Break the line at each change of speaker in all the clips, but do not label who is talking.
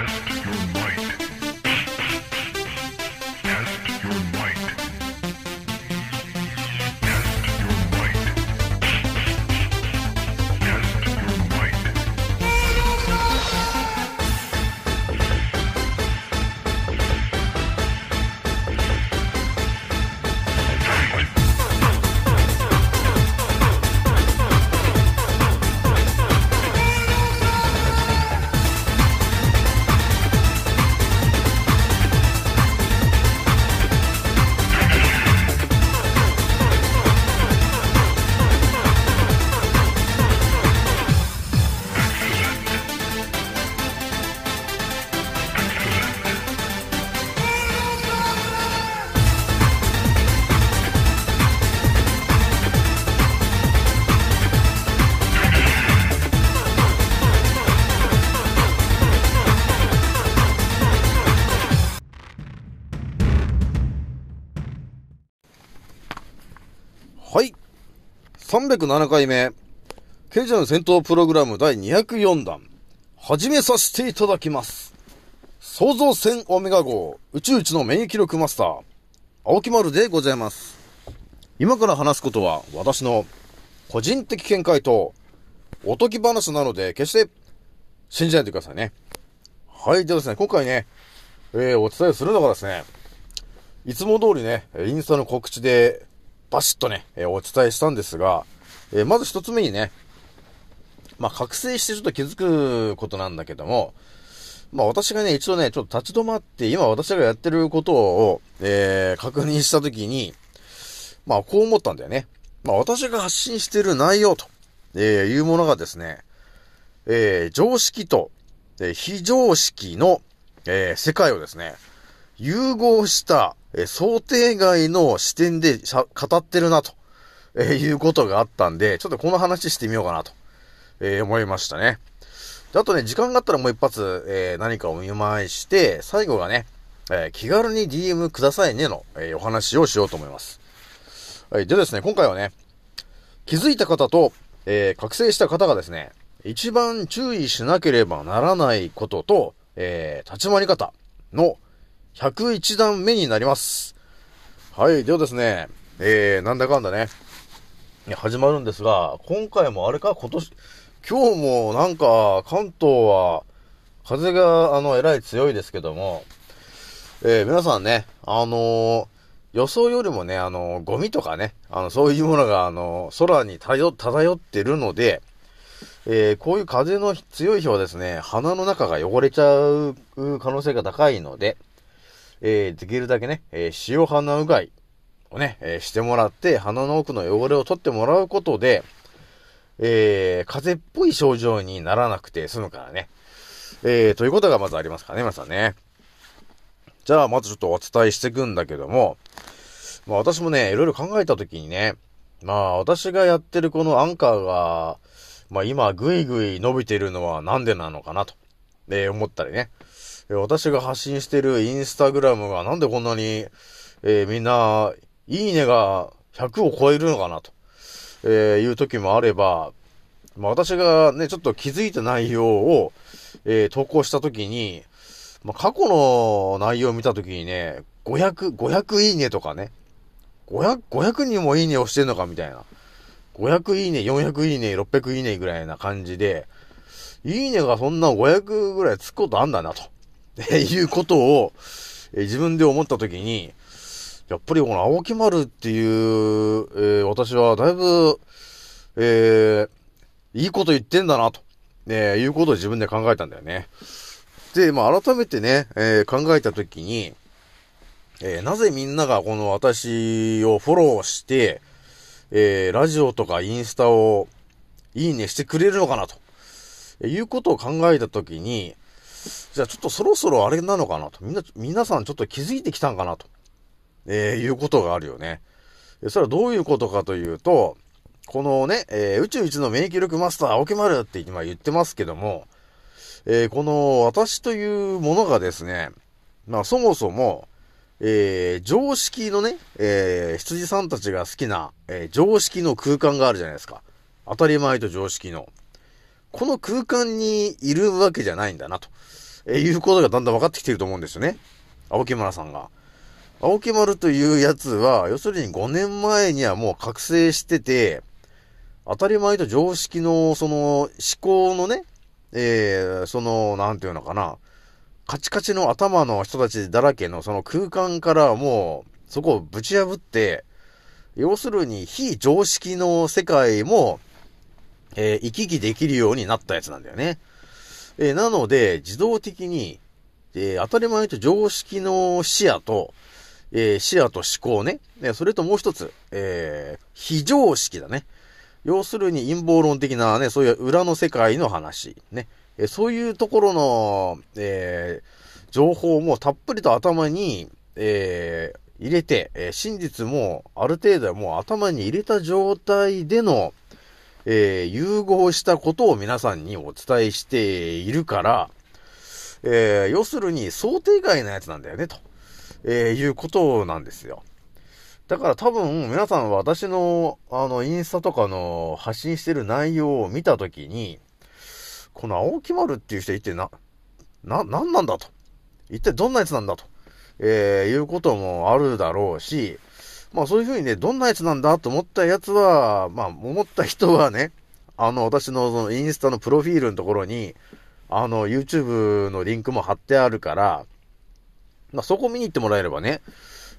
はい。307回目、ケイジャン戦闘プログラム第204弾、始めさせていただきます。創造戦オメガ号、宇宙一の免疫力マスター、青木丸でございます。今から話すことは、私の個人的見解と、おとぎ話なので、決して信じないでくださいね。はい。ではですね、今回ね、えー、お伝えするのがですね、いつも通りね、インスタの告知で、バシッとね、えお伝えしたんですが、えまず一つ目にね、まあ、覚醒してちょっと気づくことなんだけども、まあ、私がね、一度ね、ちょっと立ち止まって、今私がやってることを、えー確認したときに、まあ、こう思ったんだよね。まあ、私が発信してる内容と、えーいうものがですね、えー常識と、え非常識の、え世界をですね、融合した、え想定外の視点で語ってるなと、えいうことがあったんで、ちょっとこの話してみようかなと、え思いましたね。あとね、時間があったらもう一発、え何かを見舞いして、最後がね、え気軽に DM くださいねの、えお話をしようと思います。はい。でですね、今回はね、気づいた方と、え覚醒した方がですね、一番注意しなければならないことと、えー立ち回り方の101段目になります。はい。ではですね、えー、なんだかんだね、始まるんですが、今回もあれか、今年、今日もなんか、関東は、風が、あの、えらい強いですけども、えー、皆さんね、あのー予想よりもね、あのーゴミとかね、あの、そういうものが、あの空に漂漂ってるので、えーこういう風の強い日はですね、鼻の中が汚れちゃう可能性が高いので、えーできるだけね、えー塩鼻うがいをね、えーしてもらって、鼻の奥の汚れを取ってもらうことで、えー風邪っぽい症状にならなくて済むからね。えーということがまずありますからね、皆さんね。じゃあ、まずちょっとお伝えしていくんだけども、まあ私もね、いろいろ考えたときにね、まあ私がやってるこのアンカーが、まあ今ぐいぐい伸びてるのはなんでなのかなと、えー思ったりね。私が発信してるインスタグラムがなんでこんなに、えーみんな、いいねが100を超えるのかなと、えーいう時もあれば、まあ私がね、ちょっと気づいた内容を、えー投稿した時に、まあ過去の内容を見た時にね、500、500いいねとかね、500、500人もいいねをしてんのかみたいな。500いいね、400いいね、600いいねぐらいな感じで、いいねがそんな500ぐらいつくことあんだなと。えいうことを、え自分で思ったときに、やっぱりこの青木丸っていう、えー私はだいぶ、えーいいこと言ってんだなと、えいうことを自分で考えたんだよね。で、まあ改めてね、えー考えたときに、えなぜみんながこの私をフォローして、えーラジオとかインスタをいいねしてくれるのかなと、いうことを考えたときに、じゃあちょっとそろそろあれなのかなと、みんな、皆さんちょっと気づいてきたんかなと、えーいうことがあるよね。それはどういうことかというと、このね、えー宇宙一の免疫力マスター、青木丸って今言ってますけども、えーこの私というものがですね、まあそもそも、えー常識のね、えー羊さんたちが好きな、えー常識の空間があるじゃないですか。当たり前と常識の。この空間にいるわけじゃないんだな、と、いうことがだんだん分かってきてると思うんですよね。青木村さんが。青木丸というやつは、要するに5年前にはもう覚醒してて、当たり前と常識の、その、思考のね、えー、その、なんていうのかな、カチカチの頭の人たちだらけのその空間からもう、そこをぶち破って、要するに非常識の世界も、えー、行き来できるようになったやつなんだよね。えー、なので、自動的に、えー、当たり前と常識の視野と、えー、視野と思考ね。それともう一つ、えー、非常識だね。要するに陰謀論的なね、そういう裏の世界の話。ね。えそういうところの、えー、情報もたっぷりと頭に、えー、入れて、え真実もある程度はもう頭に入れた状態での、えー、融合したことを皆さんにお伝えしているから、えー、要するに想定外なやつなんだよね、と、えー、いうことなんですよ。だから多分皆さんは私のあのインスタとかの発信してる内容を見たときに、この青木丸っていう人一体な、な、なんなんだと。一体どんなやつなんだと。えー、いうこともあるだろうし、まあそういうふうにね、どんなやつなんだと思ったやつは、まあ思った人はね、あの、私のそのインスタのプロフィールのところに、あの、YouTube のリンクも貼ってあるから、まあそこ見に行ってもらえればね、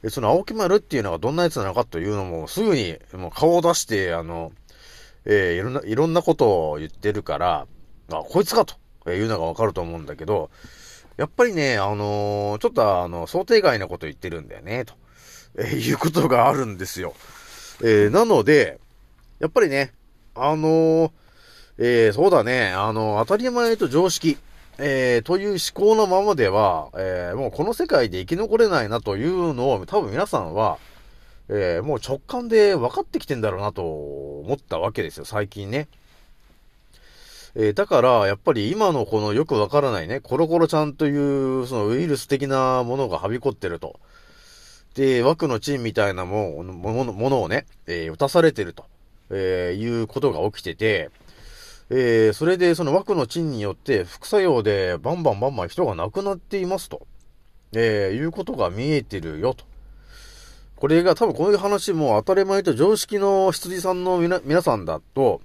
その青木丸っていうのがどんなやつなのかというのもすぐにもう顔を出して、あの、えー、いろんな、いろんなことを言ってるから、あ、こいつかというのがわかると思うんだけど、やっぱりね、あのー、ちょっとあの、想定外なこと言ってるんだよね、と、えー、いうことがあるんですよ。えー、なので、やっぱりね、あのー、えー、そうだね、あの、当たり前と常識、えー、という思考のままでは、えー、もうこの世界で生き残れないなというのを、多分皆さんは、えー、もう直感で分かってきてんだろうなと思ったわけですよ、最近ね。えー、だから、やっぱり今のこのよくわからないね、コロコロちゃんという、そのウイルス的なものがはびこってると。で、枠のチンみたいなもの、ものものをね、えー、打たされてると、えー、いうことが起きてて、えー、それでその枠のチンによって副作用でバンバンバンバン人が亡くなっていますと、え、いうことが見えてるよと。これが多分こういう話も当たり前と常識の羊さんの皆さんだと、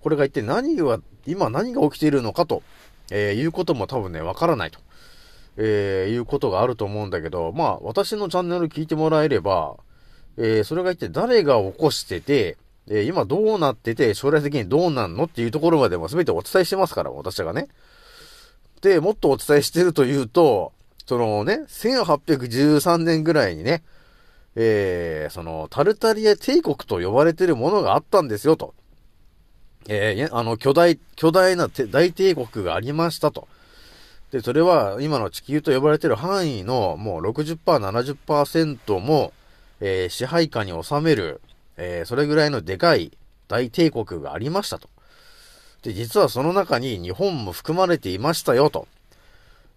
これが一体何が今何が起きているのかと、え、いうことも多分ね、わからないと、えー、いうことがあると思うんだけど、まあ、私のチャンネル聞いてもらえれば、えー、それが一体誰が起こしてて、えー、今どうなってて、将来的にどうなんのっていうところまでも全てお伝えしてますから、私がね。で、もっとお伝えしてるというと、そのね、1813年ぐらいにね、えー、その、タルタリア帝国と呼ばれてるものがあったんですよ、と。えー、あの、巨大、巨大な大帝国がありましたと。で、それは今の地球と呼ばれている範囲のもう60%、70%も、えー、支配下に収める、えー、それぐらいのでかい大帝国がありましたと。で、実はその中に日本も含まれていましたよと。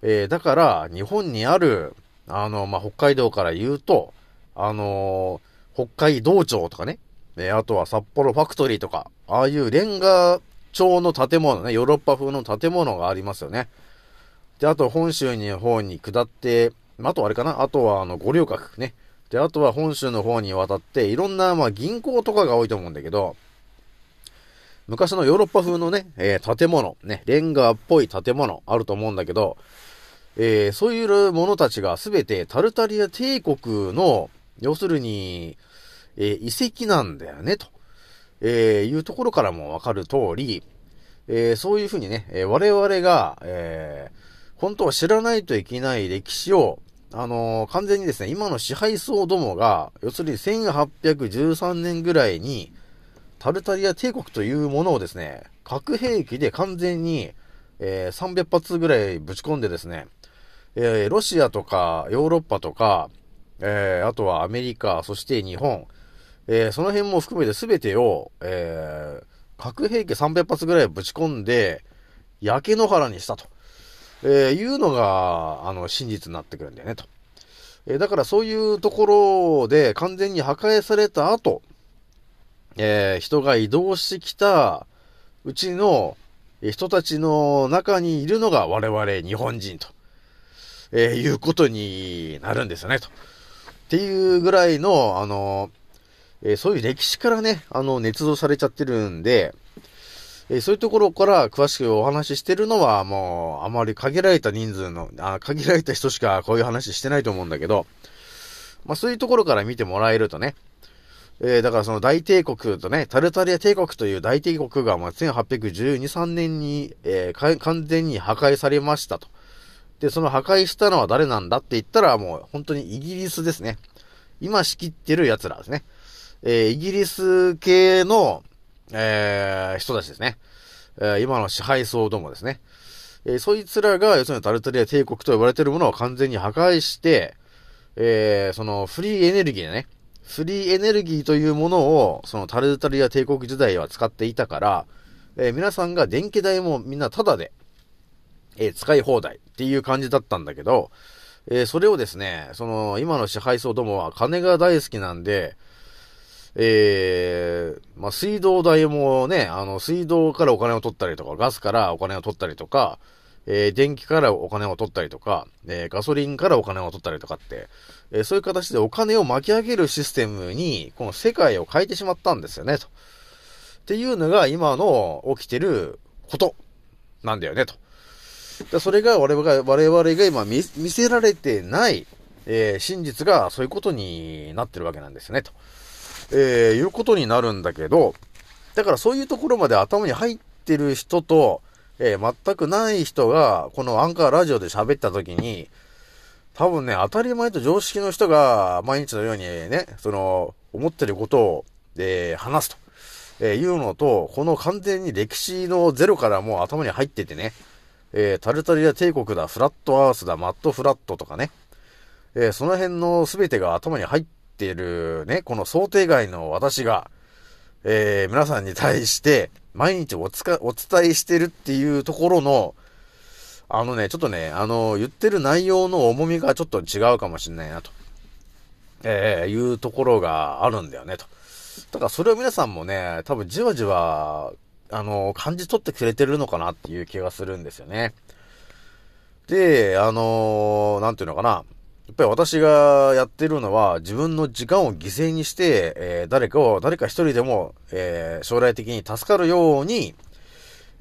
えー、だから、日本にある、あの、まあ、北海道から言うと、あの北海道庁とかね、えあとは札幌ファクトリーとか、ああいうレンガ調の建物ね、ヨーロッパ風の建物がありますよね。で、あと本州の方に下って、あとあれかな？あとはあの五稜郭ね。で、あとは本州の方に渡って、いろんな、まあ、銀行とかが多いと思うんだけど、昔のヨーロッパ風のね、えー、建物、ね、レンガっぽい建物あると思うんだけど、えー、そういうものたちがすべてタルタリア帝国の、要するに、えー、遺跡なんだよね、と、えー、いうところからもわかる通り、えー、そういうふうにね、えー、我々が、えー、本当は知らないといけない歴史を、あのー、完全にですね、今の支配層どもが、要するに1813年ぐらいに、タルタリア帝国というものをですね、核兵器で完全に、えー、300発ぐらいぶち込んでですね、えー、ロシアとかヨーロッパとか、えー、あとはアメリカ、そして日本、えー、その辺も含めて全てを、えー、核兵器300発ぐらいぶち込んで、焼け野原にしたと、えー、いうのが、あの、真実になってくるんだよね、と。えー、だからそういうところで完全に破壊された後、えー、人が移動してきたうちの、人たちの中にいるのが我々日本人と、えー、いうことになるんですよね、と。っていうぐらいの、あの、えー、そういう歴史からね、あの、捏造されちゃってるんで、え、そういうところから詳しくお話ししてるのは、もう、あまり限られた人数の、あ限られた人しかこういう話してないと思うんだけど、まあそういうところから見てもらえるとね、えー、だからその大帝国とね、タルタリア帝国という大帝国が、まあ、1812、3年に、えー、完全に破壊されましたと。で、その破壊したのは誰なんだって言ったら、もう本当にイギリスですね。今仕切ってる奴らですね。えー、イギリス系の、えー、人たちですね。えー、今の支配層どもですね。えー、そいつらが、要するにタルタリア帝国と呼ばれているものを完全に破壊して、えー、そのフリーエネルギーでね、フリーエネルギーというものを、そのタルタリア帝国時代は使っていたから、えー、皆さんが電気代もみんなタダで、えー、使い放題っていう感じだったんだけど、えー、それをですね、その、今の支配層どもは金が大好きなんで、えー、まあ、水道代もね、あの、水道からお金を取ったりとか、ガスからお金を取ったりとか、えー、電気からお金を取ったりとか、えー、ガソリンからお金を取ったりとかって、えー、そういう形でお金を巻き上げるシステムに、この世界を変えてしまったんですよね、と。っていうのが今の起きてることなんだよね、と。でそれが我々が、我々が今見せられてない、えー、真実がそういうことになってるわけなんですよね、と。えー、いうことになるんだけど、だからそういうところまで頭に入ってる人と、えー、全くない人が、このアンカーラジオで喋った時に、多分ね、当たり前と常識の人が毎日のようにね、その、思ってることを、えー、話すと、えー、いうのと、この完全に歴史のゼロからもう頭に入っててね、えー、タルタリア帝国だ、フラットアースだ、マットフラットとかね、えー、その辺の全てが頭に入ってているね、この想定外の私が、えー、皆さんに対して、毎日おつか、お伝えしてるっていうところの、あのね、ちょっとね、あの、言ってる内容の重みがちょっと違うかもしれないなと、えー、いうところがあるんだよね、と。だからそれを皆さんもね、多分じわじわ、あの、感じ取ってくれてるのかなっていう気がするんですよね。で、あのなんていうのかな。やっぱり私がやってるのは自分の時間を犠牲にして、えー、誰かを、誰か一人でも、えー、将来的に助かるように、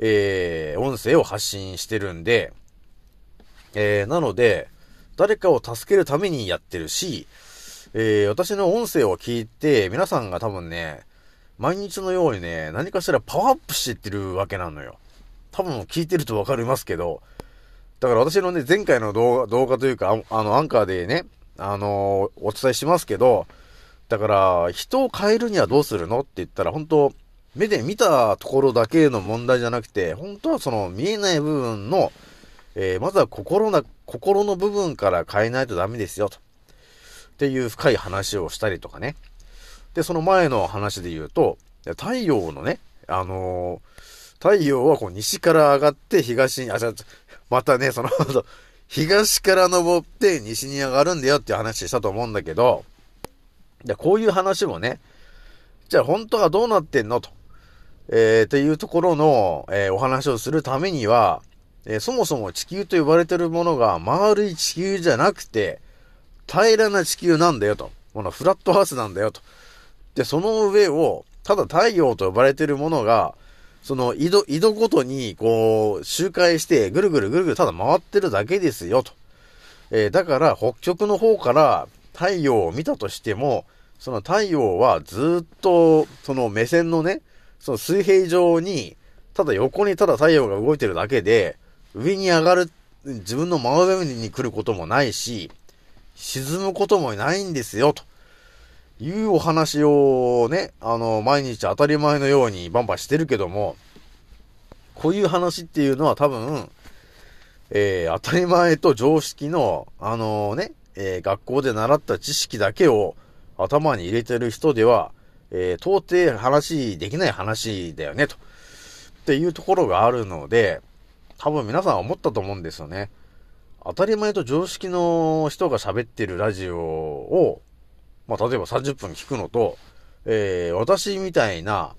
えー、音声を発信してるんで、えー、なので、誰かを助けるためにやってるし、えー、私の音声を聞いて、皆さんが多分ね、毎日のようにね、何かしらパワーアップしてってるわけなのよ。多分聞いてるとわかりますけど、だから私のね、前回の動画、動画というか、あの、アンカーでね、あのー、お伝えしますけど、だから、人を変えるにはどうするのって言ったら、本当目で見たところだけの問題じゃなくて、本当はその見えない部分の、えー、まずは心な、心の部分から変えないとダメですよ、と。っていう深い話をしたりとかね。で、その前の話で言うと、太陽のね、あのー、太陽はこう西から上がって東に、あ、じゃまたね、その、東から登って西に上がるんだよっていう話したと思うんだけど、で、こういう話もね、じゃあ本当はどうなってんのと、えー、っていうところの、えー、お話をするためには、えー、そもそも地球と呼ばれてるものが丸い地球じゃなくて、平らな地球なんだよと。このフラットハウスなんだよと。で、その上を、ただ太陽と呼ばれてるものが、その井戸、井戸ごとに、こう、周回して、ぐるぐるぐるぐるただ回ってるだけですよ、と。えー、だから、北極の方から太陽を見たとしても、その太陽はずっと、その目線のね、その水平上に、ただ横にただ太陽が動いてるだけで、上に上がる、自分の真上に来ることもないし、沈むこともないんですよ、と。いうお話をね、あの、毎日当たり前のようにバンバンしてるけども、こういう話っていうのは多分、えー、当たり前と常識の、あのね、えー、学校で習った知識だけを頭に入れてる人では、えー、到底話できない話だよね、と。っていうところがあるので、多分皆さん思ったと思うんですよね。当たり前と常識の人が喋ってるラジオをまあ、例えば30分聞くのと、えー、私みたいな、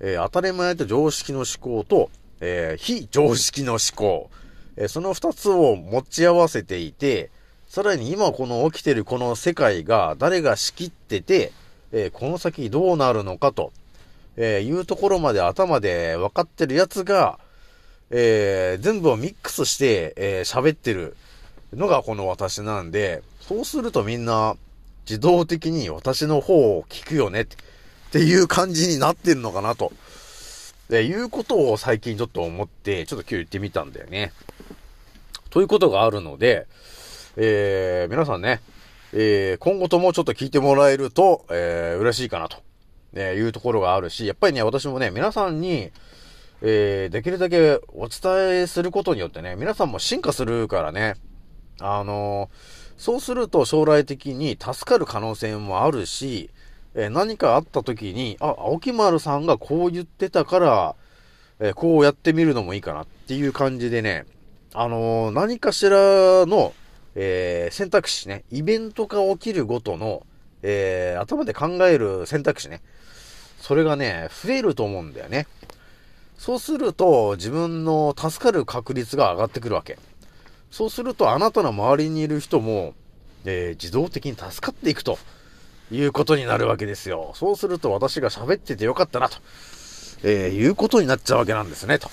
えー、当たり前と常識の思考と、えー、非常識の思考、え、その二つを持ち合わせていて、さらに今この起きてるこの世界が誰が仕切ってて、え、この先どうなるのかと、えいうところまで頭で分かってるやつが、え全部をミックスして、え喋ってるのがこの私なんで、そうするとみんな自動的に私の方を聞くよねっていう感じになってるのかなと。で、いうことを最近ちょっと思って、ちょっと今日言ってみたんだよね。ということがあるので、えー、皆さんね、えー、今後ともちょっと聞いてもらえると、えー、嬉しいかなと、えいうところがあるし、やっぱりね、私もね、皆さんに、えー、できるだけお伝えすることによってね、皆さんも進化するからね、あのそうすると将来的に助かる可能性もあるし、え何かあった時に、あ、青木丸さんがこう言ってたから、えこうやってみるのもいいかなっていう感じでね、あの何かしらの、え、選択肢ね、イベントが起きるごとの、え、頭で考える選択肢ね、それがね、増えると思うんだよね。そうすると、自分の助かる確率が上がってくるわけ。そうすると、あなたの周りにいる人も、えー、自動的に助かっていくということになるわけですよ。そうすると、私が喋っててよかったなと、えー、いうことになっちゃうわけなんですね、と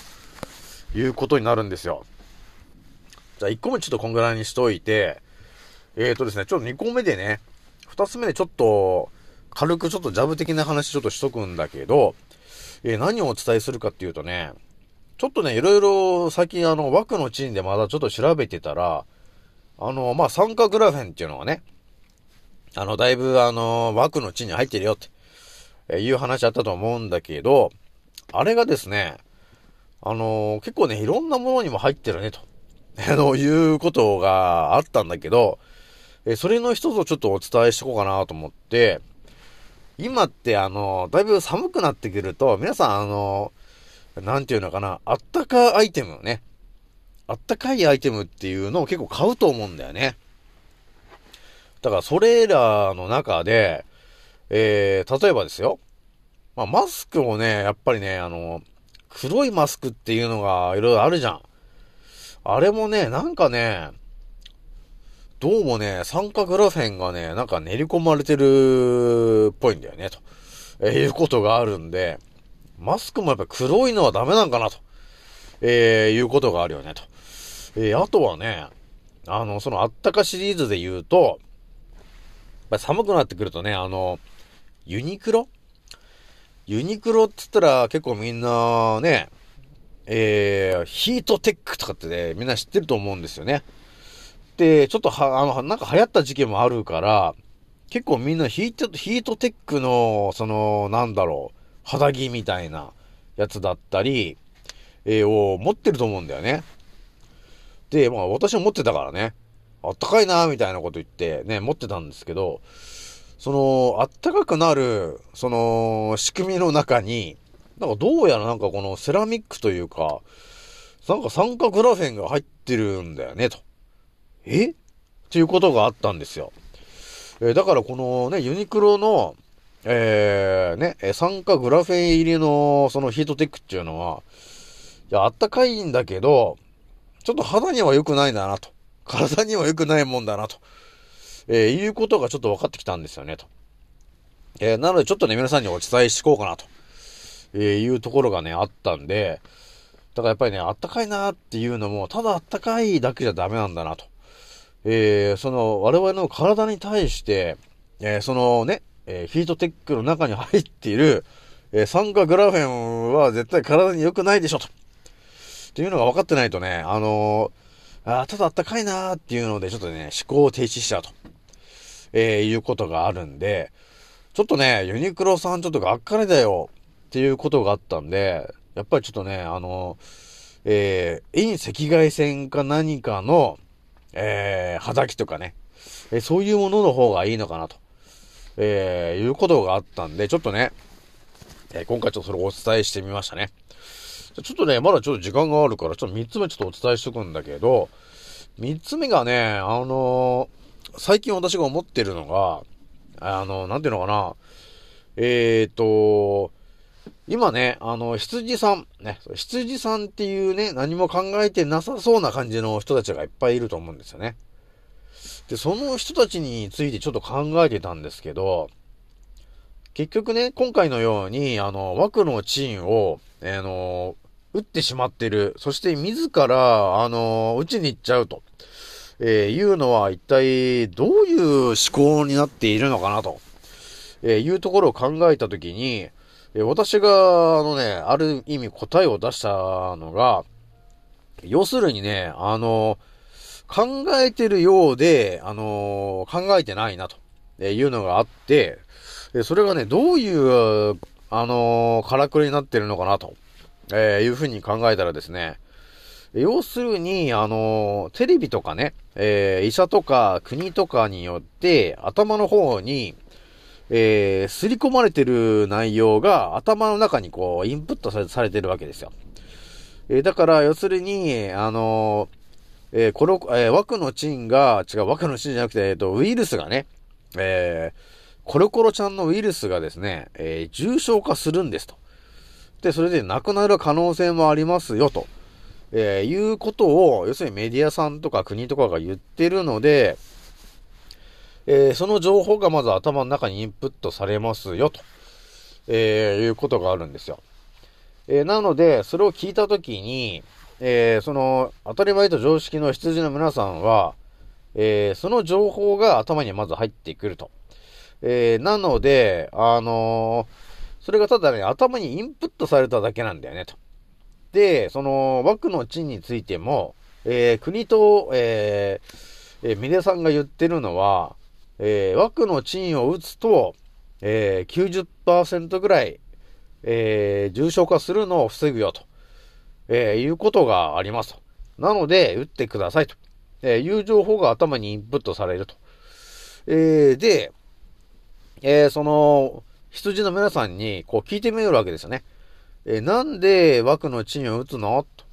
いうことになるんですよ。じゃあ1個目ちょっとこんぐらいにしといて、えーとですね、ちょっと2個目でね、2つ目でちょっと、軽くちょっとジャブ的な話ちょっとしとくんだけど、えー、何をお伝えするかっていうとね、ちょっとね、いろいろ最近あの、枠のチーンでまだちょっと調べてたら、あの、まあ、酸化グラフェンっていうのがね、あの、だいぶあの、枠の地に入ってるよって、えいう話あったと思うんだけど、あれがですね、あの結構ね、いろんなものにも入ってるねと。あの、いうことがあったんだけど、えそれの一つをちょっとお伝えしとこうかなと思って、今ってあの、だいぶ寒くなってくると、皆さんあの、なんていうのかな、あったかアイテムね。あったかいアイテムっていうのを結構買うと思うんだよね。だからそれらの中で、えー、例えばですよ。まあ、マスクもね、やっぱりね、あの、黒いマスクっていうのがいろいろあるじゃん。あれもね、なんかね、どうもね、酸化グラフェンがね、なんか練り込まれてるっぽいんだよね、と、えー、いうことがあるんで、マスクもやっぱ黒いのはダメなんかな、と、えー、いうことがあるよね、と。えー、あとはね、あの、そのあったかシリーズで言うと、やっぱ寒くなってくるとね、あの、ユニクロ？ユニクロって言ったら結構みんなね、えー、ヒートテックとかってね、みんな知ってると思うんですよね。で、ちょっとは、あの、なんか流行った時期もあるから、結構みんなヒート、ヒートテックの、その、なんだろう、肌着みたいなやつだったり、えー、を持ってると思うんだよね。で、まあ私も持ってたからね、あったかいなみたいなこと言ってね、持ってたんですけど、その、あったかくなる、その、仕組みの中に、なんかどうやらなんかこのセラミックというか、なんか酸化グラフェンが入ってるんだよね、と。え？っていうことがあったんですよ。えー、だからこのね、ユニクロの、えー、ね、酸化グラフェン入りのそのヒートテックっていうのは、いや、あったかいんだけど、ちょっと肌には良くないんだなと。体には良くないもんだなと。えー、いうことがちょっと分かってきたんですよね、と。えー、なのでちょっとね、皆さんにお伝えしこうかなと。えー、いうところがね、あったんで、だからやっぱりね、あったかいなっていうのも、ただあったかいだけじゃダメなんだなと。えー、その、我々の体に対して、えー、そのね、えー、ヒートテックの中に入っている、えー、酸化グラフェンは絶対体に良くないでしょ、と。っていうのが分かってないとね、あのー、あただあったかいなーっていうので、ちょっとね、思考を停止しちゃうと。え、いうことがあるんで、ちょっとね、ユニクロさんちょっとがっかりだよっていうことがあったんで、やっぱりちょっとね、あの、えー、遠赤外線か何かの、えー、肌着とかね、えー、そういうものの方がいいのかなと、えー、いうことがあったんで、ちょっとね、えー、今回ちょっとそれをお伝えしてみましたね。ちょっとね、まだちょっと時間があるから、ちょっと3つ目ちょっとお伝えしとくんだけど、3つ目がね、あのー、最近私が思ってるのが、あのー、なんていうのかな、えーと、今ね、あの、羊さん、ね、羊さんっていうね、何も考えてなさそうな感じの人たちがいっぱいいると思うんですよね。で、その人たちについてちょっと考えてたんですけど、結局ね、今回のように、あの、枠のチーンを、あの、打ってしまってる。そして自ら、あの、打ちに行っちゃうと、えー、いうのは一体どういう思考になっているのかなと、えー、いうところを考えたときに、え私が、あのね、ある意味答えを出したのが、要するにね、あの、考えてるようで、あの、考えてないな、というのがあって、それがね、どういう、あの、からくりになってるのかな、と、えいうふうに考えたらですね、要するに、あの、テレビとかね、え、医者とか国とかによって、頭の方に、えー、すり込まれてる内容が頭の中にこう、インプットされてるわけですよ。えー、だから、要するに、あのー、えー、この、えー、枠のチンが、違う、枠のチンじゃなくて、えっ、と、ウイルスがね、え、コロコロちゃんのウイルスがですね、え、重症化するんですと。で、それで亡くなる可能性もありますよと、え、いうことを、要するにメディアさんとか国とかが言ってるので、え、その情報がまず頭の中にインプットされますよ、と、え、いうことがあるんですよ。え、なので、それを聞いたときに、えー、その、当たり前と常識の羊の皆さんは、えー、その情報が頭にまず入ってくると。えー、なので、あの、それがただね、頭にインプットされただけなんだよね、と。で、その、枠の地についても、え、国と、えー、えー、さんが言ってるのは、えー、枠の賃を打つと、えー、90%ぐらい、えー、重症化するのを防ぐよと、えー、いうことがありますと。なので、打ってくださいと、えー、いう情報が頭にインプットされると。えー、で、えー、その、羊の皆さんに、こう聞いてみるわけですよね。えー、なんで枠の賃を打つの？とっ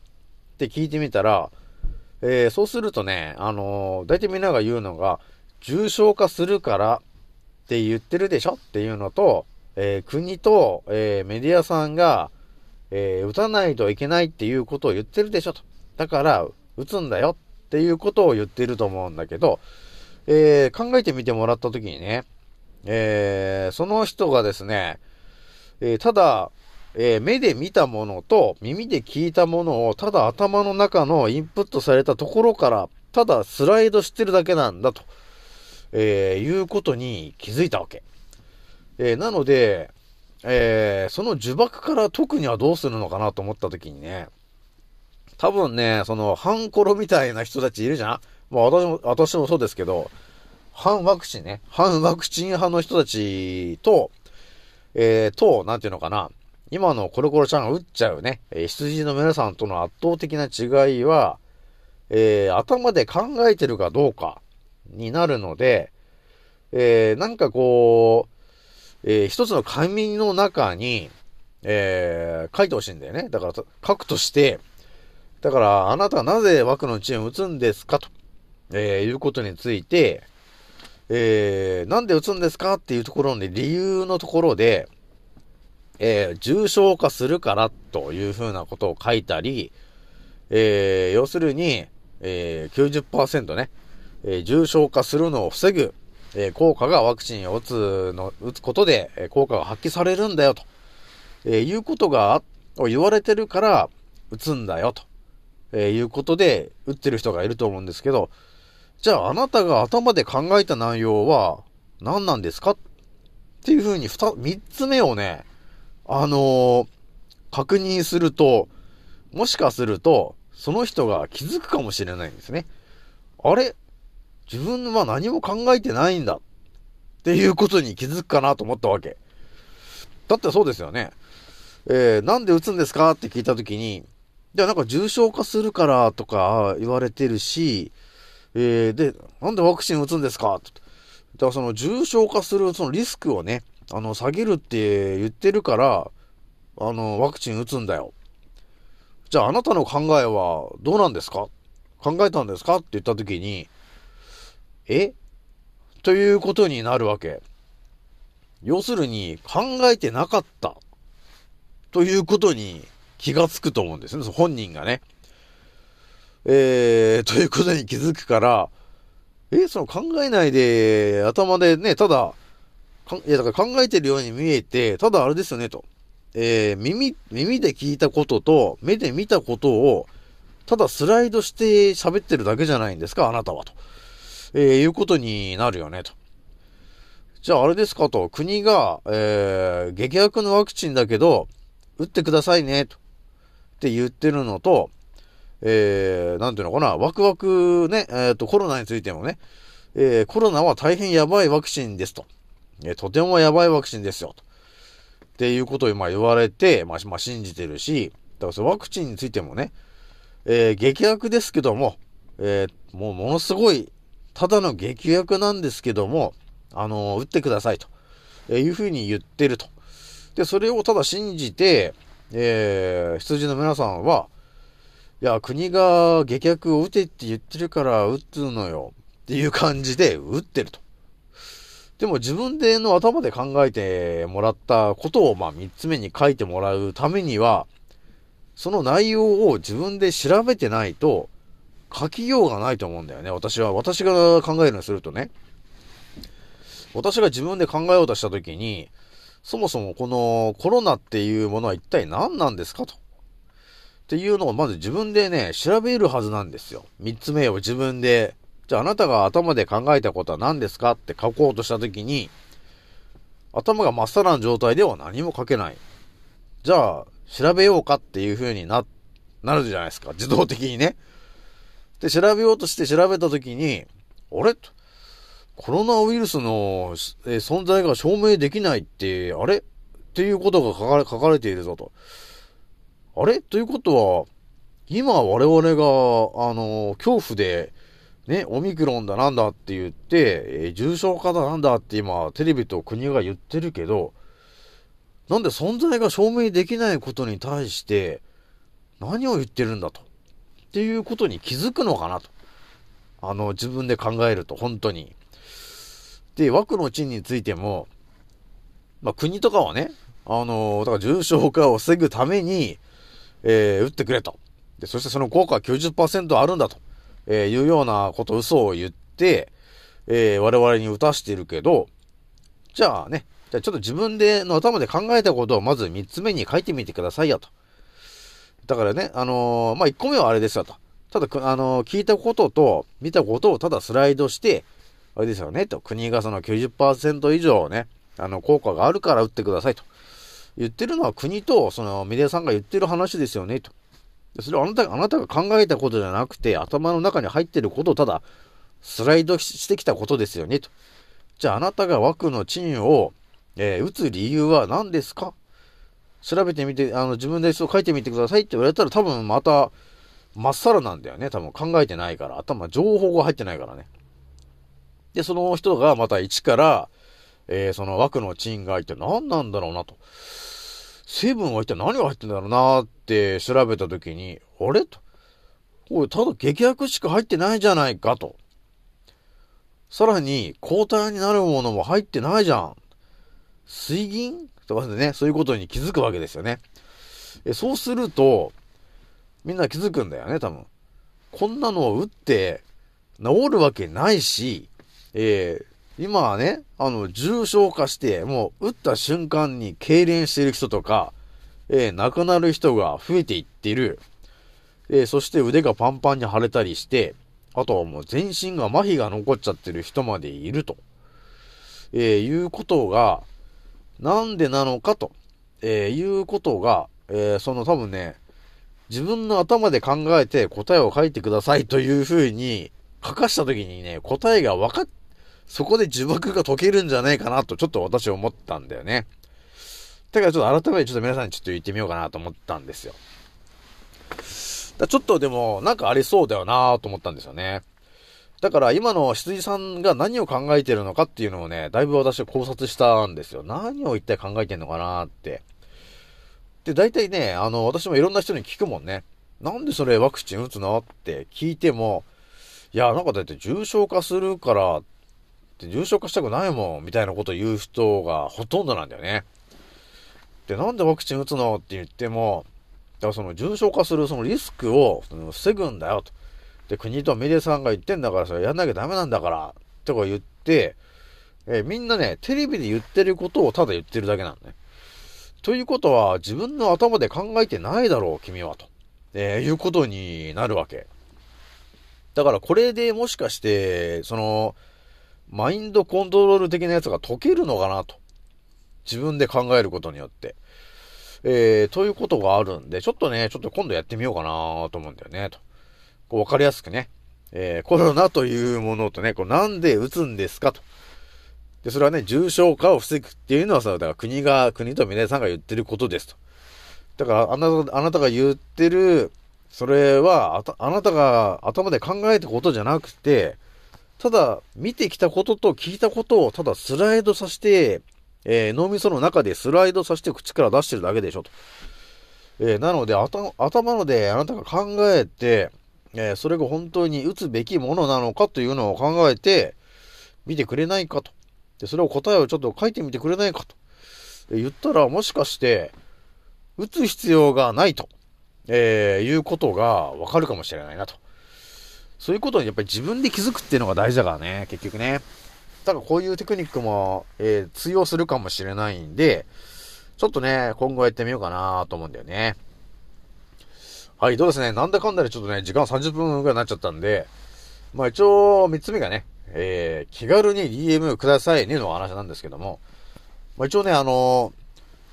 て聞いてみたら、えー、そうするとね、あのー、大体みんなが言うのが、重症化するからって言ってるでしょ？っていうのと、えー、国と、えー、メディアさんが、えー、打たないといけないっていうことを言ってるでしょと。だから、打つんだよっていうことを言ってると思うんだけど、え考えてみてもらったときにね、えその人がですね、えただ、え目で見たものと耳で聞いたものをただ頭の中のインプットされたところから、ただスライドしてるだけなんだと。えー、いうことに気づいたわけ。えー、なので、えー、その呪縛から特にはどうするのかなと思った時にね、多分ね、その、ハンコロみたいな人たちいるじゃん？まあ私も、私もそうですけど、反ワクチンね、反ワクチン派の人たちと、えー、と、なんていうのかな、今のコロコロちゃんが打っちゃうね、えー、羊の皆さんとの圧倒的な違いは、えー、頭で考えてるかどうか、になるので、えー、なんかこう、えー、一つの紙の中に、えー、書いてほしいんだよね。だから、書くとして、だから、あなたはなぜ枠のチームを打つんですかと、えー、いうことについて、えー、なんで打つんですかっていうところで、理由のところで、えー、重症化するからというふうなことを書いたり、えー、要するに、えー、90%ね、えー、重症化するのを防ぐ、え、効果がワクチンを打つの、打つことで、え、効果が発揮されるんだよと、えいうことが、言われてるから、打つんだよと、えいうことで、打ってる人がいると思うんですけど、じゃああなたが頭で考えた内容は何なんですか？っていうふうに二、三つ目をね、あの確認すると、もしかすると、その人が気づくかもしれないんですね。あれ？自分は何も考えてないんだっていうことに気づくかなと思ったわけ。だってそうですよね。えー、なんで打つんですかって聞いたときに、じゃあなんか重症化するからとか言われてるし、えー、で、なんでワクチン打つんですかってだからその重症化するそのリスクをね、あの、下げるって言ってるから、あの、ワクチン打つんだよ。じゃああなたの考えはどうなんですか？考えたんですか？って言ったときに、え？ということになるわけ。要するに、考えてなかったということに気がつくと思うんですね、本人がね。えー、ということに気づくから、え、その考えないで、頭でね、ただ、いや、だから考えてるように見えて、ただあれですよね、と。えー、耳、耳で聞いたことと、目で見たことを、ただスライドして喋ってるだけじゃないんですか、あなたは、と。えー、いうことになるよね、と。じゃああれですかと、国が、えー、激悪のワクチンだけど、打ってくださいね、と。って言ってるのと、えー、なんていうのかな、ワクワクね、えっ、ー、と、コロナについてもね、えー、コロナは大変やばいワクチンですと。えー、とてもやばいワクチンですよ、と。っていうことをまあ言われて、まあ、まあ、信じてるし、だからそのワクチンについてもね、えー、激薬ですけども、えー、もうものすごい、ただの激薬なんですけども、あのー、打ってくださいと、えいうふうに言ってると。で、それをただ信じて、えー、羊の皆さんは、いや、国が激薬を打てって言ってるから打つのよ。っていう感じで打ってると。でも自分での頭で考えてもらったことを、まあ三つ目に書いてもらうためには、その内容を自分で調べてないと、書きようがないと思うんだよね。私は、私が考えるのするとね。私が自分で考えようとしたときに、そもそもこのコロナっていうものは一体何なんですかと。っていうのをまず自分でね、調べるはずなんですよ。三つ目を自分で。じゃああなたが頭で考えたことは何ですか？って書こうとしたときに、頭がまっさらな状態では何も書けない。じゃあ、調べようかっていう風にな、なるじゃないですか。自動的にね。で、調べようとして調べたときに、あれ？コロナウイルスの、存在が証明できないって、あれ？っていうことが書かれ書かれているぞと。あれ？ということは、今我々が、あの、恐怖で、ね、オミクロンだなんだって言って、えー、重症化だなんだって今、テレビと国が言ってるけど、なんで存在が証明できないことに対して、何を言ってるんだと。ていうことに気づくのかなと。あの、自分で考えると、本当に。で、枠の賃についても、まあ、国とかはね、あの、だから重症化を防ぐために、えー、打ってくれと。で、そしてその効果は90%あるんだと、えー、いうようなこと、嘘を言って、えー、我々に打たしてるけど、じゃあね、じゃあちょっと自分での頭で考えたことをまず3つ目に書いてみてくださいよと。だからね、あのー、まあ、1個目はあれですよと。ただ、あのー、聞いたことと見たことをただスライドして、あれですよね、と。国がその90%以上ね、あの、効果があるから打ってくださいと。言ってるのは国と、そのメディアさんが言ってる話ですよね、と。それはあなたあなたが考えたことじゃなくて、頭の中に入ってることをただ、スライドしてきたことですよね、と。じゃああなたが枠の賃を、えー、打つ理由は何ですか？調べてみて、あの、自分でそう書いてみてくださいって言われたら多分また、まっさらなんだよね。多分考えてないから。頭、情報が入ってないからね。で、その人がまた一から、えー、その枠の賃が一体何なんだろうなと。成分は一体何が入ってんだろうなって調べたときに、あれと。おい、ただ劇薬しか入ってないじゃないかと。さらに、抗体になるものも入ってないじゃん。水銀とかでね、そういうことに気づくわけですよね。えそうすると、みんな気づくんだよね、多分。こんなのを打って治るわけないし、えー、今はね、あの、重症化して、もう、打った瞬間に痙攣している人とか、えー、亡くなる人が増えていってる。えー、そして腕がパンパンに腫れたりして、あとはもう全身が麻痺が残っちゃってる人までいると。えー、いうことが、なんでなのかと、えー、いうことが、えー、その多分ね、自分の頭で考えて答えを書いてくださいというふうに書かしたときにね、答えが分かっそこで呪縛が解けるんじゃないかなと、ちょっと私思ったんだよね。だからちょっと改めてちょっと皆さんにちょっと言ってみようかなと思ったんですよ。だちょっとでも、なんかありそうだよなと思ったんですよね。だから今の羊さんが何を考えてるのかっていうのをね、だいぶ私は考察したんですよ。何を一体考えてんのかなって。で、大体ね、あの、私もいろんな人に聞くもんね。なんでそれワクチン打つのって聞いても、いや、なんかだって重症化するから重症化したくないもん、みたいなこと言う人がほとんどなんだよね。で、なんでワクチン打つのって言っても、だからその重症化するそのリスクを防ぐんだよと。で、国とメディアさんが言ってんだから、それやんなきゃダメなんだから、とか言って、えー、みんなね、テレビで言ってることをただ言ってるだけなんだね。ということは、自分の頭で考えてないだろう、君は、と。えー、いうことになるわけ。だからこれでもしかして、その、マインドコントロール的なやつが解けるのかなと。自分で考えることによって。えー、ということがあるんで、ちょっとね、ちょっと今度やってみようかなと思うんだよね、と。こう、わかりやすくね。えー、コロナというものとね、こう、なんで打つんですかと。で、それはね、重症化を防ぐっていうのはさ、だから国が、国と皆さんが言ってることですと。だから、あなた、あなたが言ってる、それは、ああなたが頭で考えたことじゃなくて、ただ、見てきたことと聞いたことを、ただスライドさせて、えー、脳みその中でスライドさせて口から出してるだけでしょと。えー、なので、頭頭のであなたが考えて、えー、それが本当に打つべきものなのかというのを考えて、見てくれないかと。で、それを答えをちょっと書いてみてくれないかと。言ったら、もしかして、打つ必要がないと、えー、いうことがわかるかもしれないなと。そういうことにやっぱり自分で気づくっていうのが大事だからね、結局ね。だからこういうテクニックも、えー、通用するかもしれないんで、ちょっとね、今後やってみようかなと思うんだよね。はい、どうですね。なんだかんだでちょっとね、時間30分ぐらいになっちゃったんで、まあ一応3つ目がね、えー、気軽に DM くださいねの話なんですけども、まあ一応ね、あの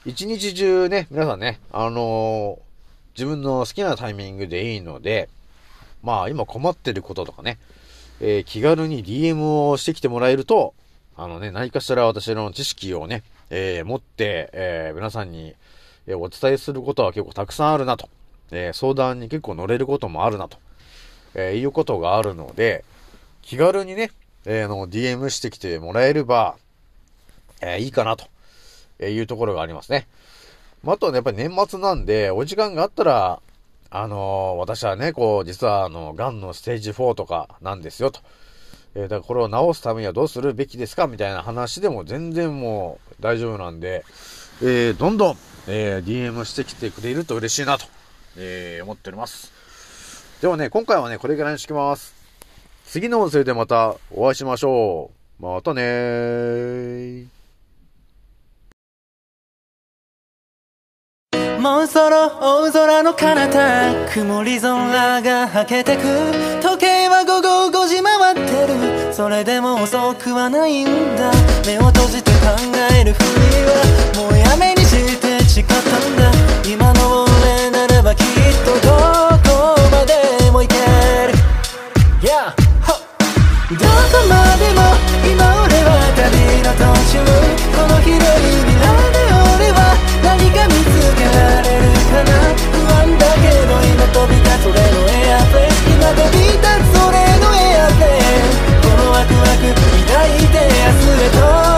ー、一日中ね、皆さんね、あのー、自分の好きなタイミングでいいので、まあ今困ってることとかね、えー、気軽に DM をしてきてもらえると、あのね、何かしら私の知識をね、えー、持って、えー、皆さんに、えお伝えすることは結構たくさんあるなと。え相談に結構乗れることもあるなと、えいうことがあるので、気軽にね、えー、の、DM してきてもらえれば、えいいかなと、えいうところがありますね。まあ、あとはね、やっぱり年末なんで、お時間があったら、あのー、私はね、こう、実は、あの、癌のステージ4とかなんですよ、と。えー、だからこれを治すためにはどうするべきですか？みたいな話でも全然もう大丈夫なんで、えー、どんどん、えー、DM してきてくれると嬉しいなと。えー、思っております。ではね、今回はね、これぐらいにしきます。次の音声でまたお会いしましょう。またねー。もうそろ大空の彼方曇り空がはけてく時計は午後5時回ってるそれでも遅くはないんだ目を閉じて考えるふりはもうやめにして誓ったんだ今のとどこまでも行ける。Yeah どこまでも今俺は旅の途中。この広い未来で俺は何か見つけられるかな。不安だけど今飛び立つ俺のエアプレイ今飛び立つ俺のエアプレイこのワクワク抱いて明日へ飛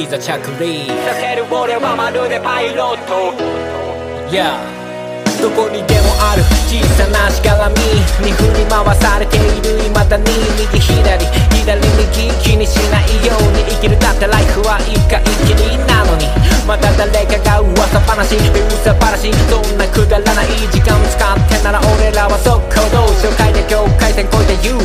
いざ着陸させる俺はまるでパイロット Yeah どこにでもある。小さなしがらみに振り回されている未だに右左。左右気にしないように生きる。だってライフは一回きりなのに。また誰かが噂話噂話そんなくだらない時間使ってなら俺らは速攻動紹介で境界線越えて言う。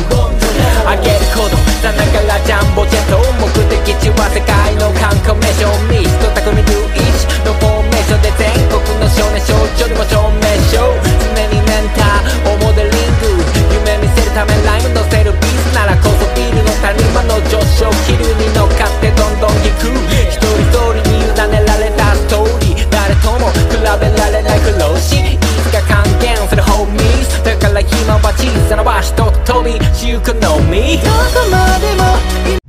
あげることさながらジャンボジェット目的地は世界の観光名所ミス。ト匠ルイチのフォーメーションで全国の少年少女にも証明。しよう常にメンターをモデリング夢見せるためライム乗せるビーズならこそビルの谷間の上昇気流に乗っかってどんどん行く一人一人に委ねられたストーリー誰とも比べられない苦労しいつか還元するホーミーだから今は小さな場所と飛びしゆくのみどこまでも